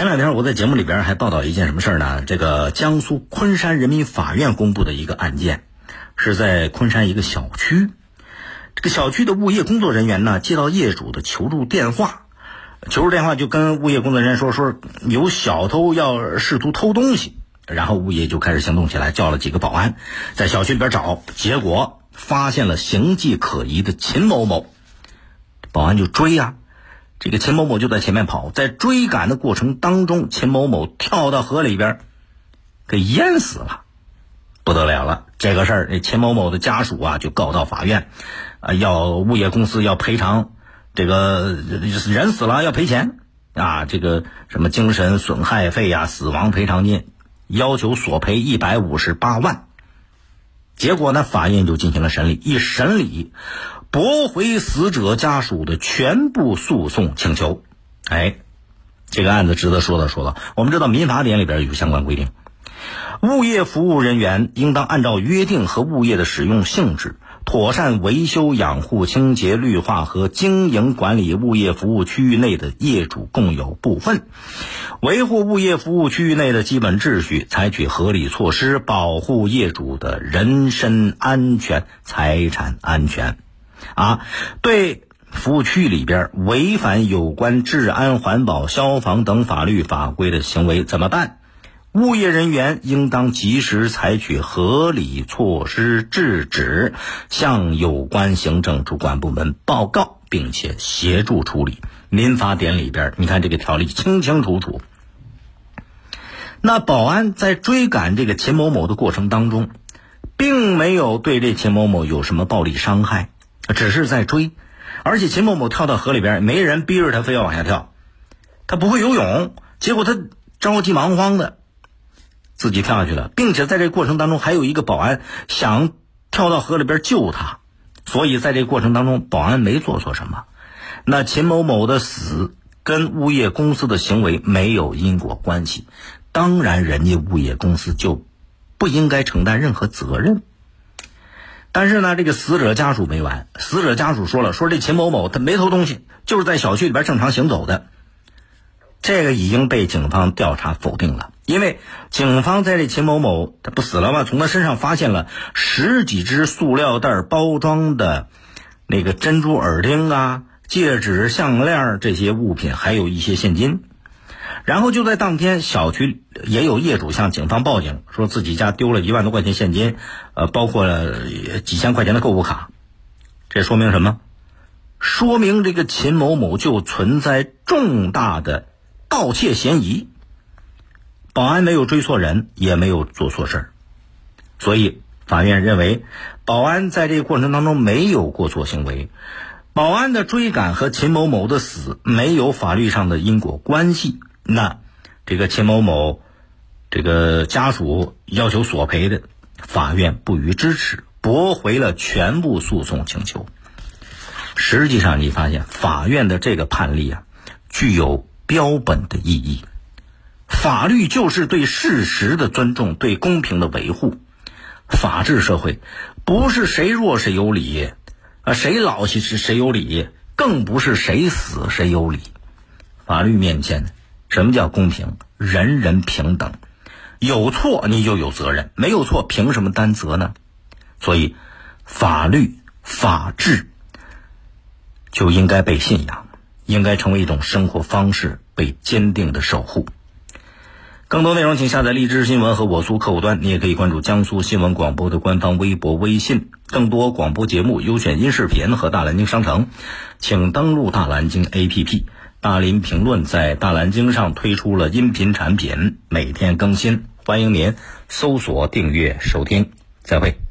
前两天我在节目里边还报道一件什么事儿呢？这个江苏昆山人民法院公布的一个案件，是在昆山一个小区，这个小区的物业工作人员呢接到业主的求助电话，求助电话就跟物业工作人员说说有小偷要试图偷东西，然后物业就开始行动起来，叫了几个保安在小区里边找，结果发现了形迹可疑的秦某某，保安就追呀。这个秦某某就在前面跑，在追赶的过程当中，秦某某跳到河里边，给淹死了，不得了了！这个事儿，这秦某某的家属啊就告到法院，啊，要物业公司要赔偿，这个人死了要赔钱啊，这个什么精神损害费呀、死亡赔偿金，要求索赔一百五十八万。结果呢，法院就进行了审理，一审理。驳回死者家属的全部诉讼请求，哎，这个案子值得说道说道。我们知道民法典里边有相关规定，物业服务人员应当按照约定和物业的使用性质，妥善维修、养护、清洁、绿化和经营管理物业服务区域内的业主共有部分，维护物业服务区域内的基本秩序，采取合理措施保护业主的人身安全、财产安全。啊，对服务区里边违反有关治安、环保、消防等法律法规的行为怎么办？物业人员应当及时采取合理措施制止，向有关行政主管部门报告，并且协助处理。民法典里边，你看这个条例清清楚楚。那保安在追赶这个秦某某的过程当中，并没有对这秦某某有什么暴力伤害。只是在追，而且秦某某跳到河里边，没人逼着他非要往下跳，他不会游泳，结果他着急忙慌的自己跳下去了，并且在这过程当中还有一个保安想跳到河里边救他，所以在这过程当中保安没做错什么。那秦某某的死跟物业公司的行为没有因果关系，当然人家物业公司就不应该承担任何责任。但是呢，这个死者家属没完。死者家属说了，说这秦某某他没偷东西，就是在小区里边正常行走的。这个已经被警方调查否定了，因为警方在这秦某某他不死了吗？从他身上发现了十几只塑料袋包装的那个珍珠耳钉啊、戒指、项链这些物品，还有一些现金。然后就在当天，小区也有业主向警方报警，说自己家丢了一万多块钱现金，呃，包括了几千块钱的购物卡。这说明什么？说明这个秦某某就存在重大的盗窃嫌疑。保安没有追错人，也没有做错事儿，所以法院认为，保安在这个过程当中没有过错行为，保安的追赶和秦某某的死没有法律上的因果关系。那，这个秦某某，这个家属要求索赔的，法院不予支持，驳回了全部诉讼请求。实际上，你发现法院的这个判例啊，具有标本的意义。法律就是对事实的尊重，对公平的维护。法治社会，不是谁弱谁有理，啊，谁老谁谁有理，更不是谁死谁有理。法律面前。什么叫公平？人人平等，有错你就有责任，没有错凭什么担责呢？所以，法律法治就应该被信仰，应该成为一种生活方式，被坚定的守护。更多内容，请下载荔枝新闻和我苏客户端。你也可以关注江苏新闻广播的官方微博、微信。更多广播节目、优选音视频和大蓝鲸商城，请登录大蓝鲸 APP。大林评论在大蓝鲸上推出了音频产品，每天更新，欢迎您搜索订阅收听，再会。